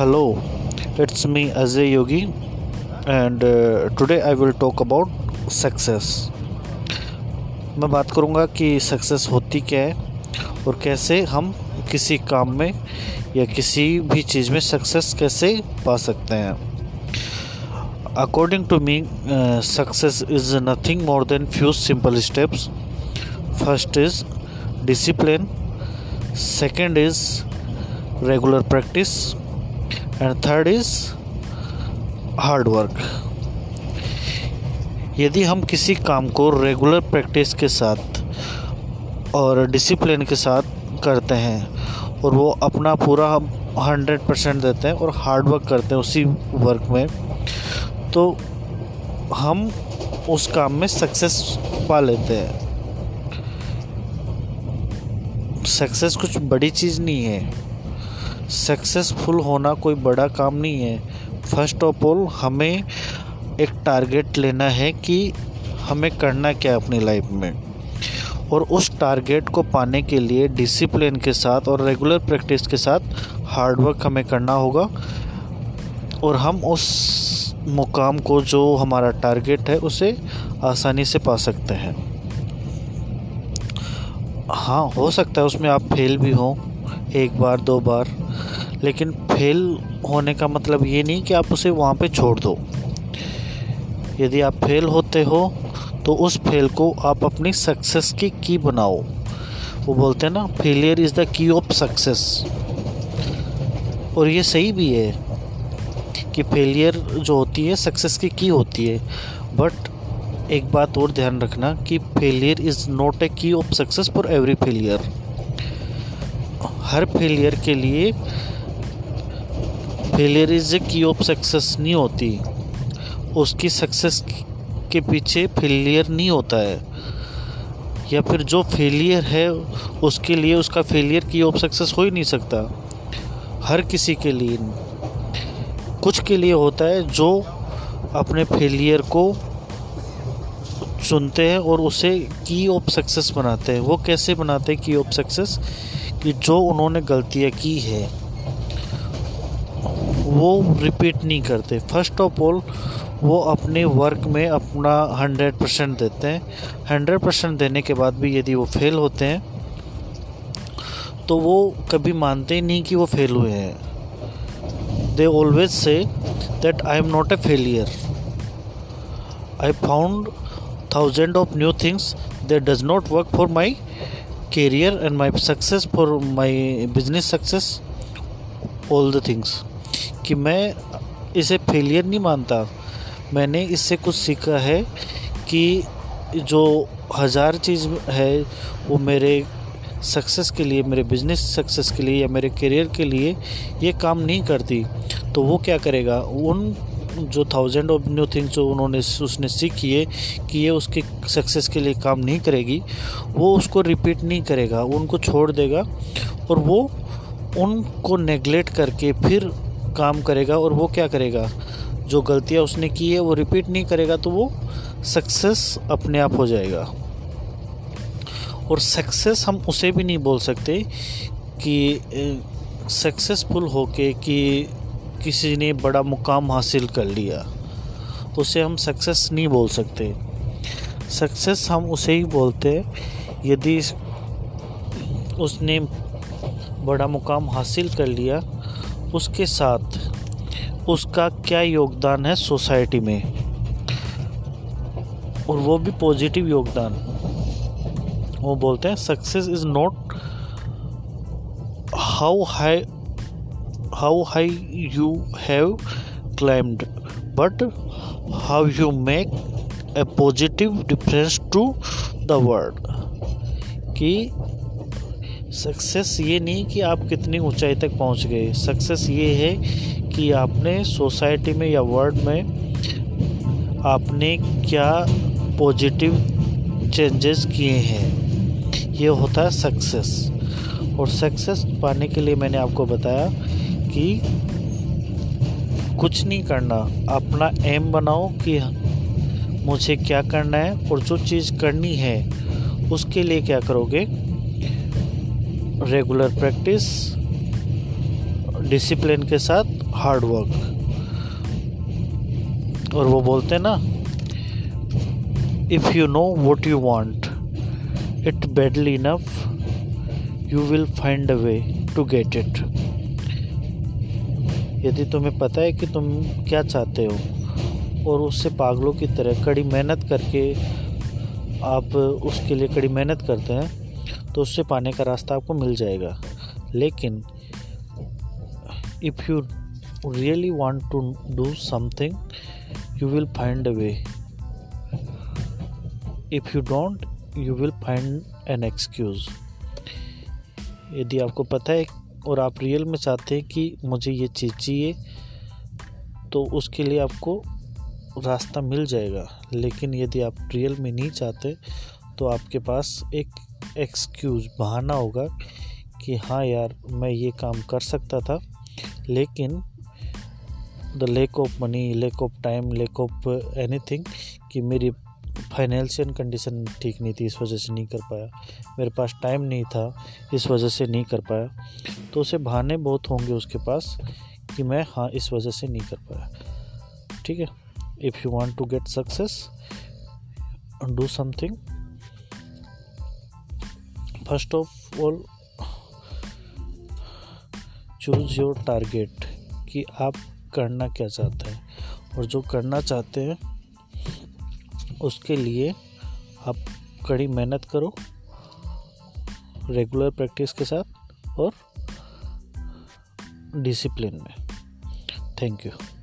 It's me Ajay Yogi, and uh, today I will talk about success मैं बात करूँगा कि सक्सेस होती क्या है और कैसे हम किसी काम में या किसी भी चीज़ में सक्सेस कैसे पा सकते हैं। According to me success is nothing more than few simple steps first is discipline second is regular practice and third is hard work यदि हम किसी काम को रेगुलर प्रैक्टिस के साथ और डिसिप्लिन के साथ करते हैं और वो अपना पूरा हम हंड्रेड परसेंट देते हैं और हार्ड वर्क करते हैं उसी वर्क में तो हम उस काम में सक्सेस पा लेते हैं। सक्सेस कुछ बड़ी चीज़ नहीं है। सक्सेसफुल होना कोई बड़ा काम नहीं है। फ़र्स्ट ऑफ़ ऑल हमें एक टारगेट लेना है कि हमें करना क्या है अपनी लाइफ में। और उस टारगेट को पाने के लिए डिसिप्लिन के साथ और रेगुलर प्रैक्टिस के साथ हार्डवर्क हमें करना होगा। और हम उस मुकाम को जो हमारा टारगेट है, उसे आसानी से पा सकते हैं। हाँ हो सकता है उसमें आप फेल भी हों, एक बार, दो बार लेकिन फेल होने का मतलब ये नहीं कि आप उसे वहाँ पे छोड़ दो। यदि आप फेल होते हो तो उस फेल को आप अपनी सक्सेस की की बनाओ। वो बोलते हैं ना failure is the key of success और ये सही भी है कि फेलियर जो होती है सक्सेस की की होती है। बट एक बात और ध्यान रखना कि failure is not a key of success for every failure her failure के लिए ए की ऑफ़ सक्सेस नहीं होती। उसकी सक्सेस के पीछे फेलियर नहीं होता है। या फिर जो फेलियर है, उसके लिए उसका फेलियर की ऑफ़ सक्सेस हो ही नहीं सकता। हर किसी के लिए कुछ के लिए होता है जो अपने फेलियर को चुनते हैं और उसे की ऑफ़ सक्सेस बनाते हैं। वो कैसे बनाते हैं की ऑफ़ सक्सेस? कि जो उन्होंने गलतियाँ की है। वो रिपीट नहीं करते। फ़र्स्ट ऑफ़ ऑल वो अपने वर्क में अपना हंड्रेड परसेंट देते हैं। हंड्रेड परसेंट देने के बाद भी यदि वो फेल होते हैं तो वो कभी मानते ही नहीं कि वो फेल हुए हैं। They always say that I am not a failure I found thousand of new things that does not work for my career and my success for my business success all the things कि मैं इसे failure नहीं मानता। मैंने इससे कुछ सीखा है कि जो हज़ार चीज़ है, वो मेरे सक्सेस के लिए, मेरे बिज़नेस सक्सेस के लिए या मेरे करियर के लिए ये काम नहीं करती। तो वो क्या करेगा? उन जो थाउज़ेंड ऑफ़ न्यू थिंग्स जो उन्होंने, उसने सीखी है कि ये उसके सक्सेस के लिए काम नहीं करेगी, वो उसको रिपीट नहीं करेगा उनको छोड़ देगा और वो उनको नेगलेक्ट करके फिर काम करेगा और वो क्या करेगा? जो गलतियाँ उसने की है, वो रिपीट नहीं करेगा तो वो सक्सेस अपने आप हो जाएगा। और सक्सेस हम उसे भी नहीं बोल सकते कि सक्सेसफुल होके कि किसी ने बड़ा मुकाम हासिल कर लिया। उसे हम सक्सेस नहीं बोल सकते। सक्सेस हम उसे ही बोलते यदि उसने बड़ा मुकाम हासिल कर लिया उसके साथ उसका क्या योगदान है सोसाइटी में? और वो भी पॉजिटिव योगदान। वो बोलते हैं success is not how high how high you have climbed but how you make a positive difference to the world कि सक्सेस ये नहीं कि आप कितनी ऊंचाई तक पहुँच गए। सक्सेस ये है कि आपने सोसाइटी में या वर्ल्ड में आपने क्या पॉजिटिव चेंजेस किए हैं। ये होता है सक्सेस और सक्सेस पाने के लिए मैंने आपको बताया कि कुछ नहीं करना। अपना एम बनाओ कि मुझे क्या करना है और जो चीज़ करनी है, उसके लिए क्या करोगे? रेगुलर प्रैक्टिस डिसिप्लिन के साथ हार्ड वर्क और वो बोलते हैं ना if you know what you want it badly enough you will find a way to get it यदि तुम्हें पता है कि तुम क्या चाहते हो, और उससे पागलों की तरह कड़ी मेहनत करके आप उसके लिए कड़ी मेहनत करते हैं तो उससे पाने का रास्ता आपको मिल जाएगा। लेकिन if you really want to do something you will find a way if you don't you will find an excuse यदि आपको पता है और आप रियल में चाहते हैं कि मुझे ये चीज़ चाहिए तो उसके लिए आपको रास्ता मिल जाएगा। लेकिन यदि आप रियल में नहीं चाहते तो आपके पास एक एक्सक्यूज़ बहाना होगा कि हाँ यार, मैं ये काम कर सकता था, लेकिन the lack of money lack of time lack of anything कि मेरी फाइनेंशियल कंडीशन ठीक नहीं थी, इस वजह से नहीं कर पाया। मेरे पास टाइम नहीं था, इस वजह से नहीं कर पाया। तो उसे बहाने बहुत होंगे उसके पास कि मैं हाँ इस वजह से नहीं कर पाया। ठीक है? If you want to get success do something first of all choose your target कि आप करना क्या चाहते हैं। और जो करना चाहते हैं, उसके लिए आप कड़ी मेहनत करो रेगुलर प्रैक्टिस के साथ और डिसिप्लिन में। Thank you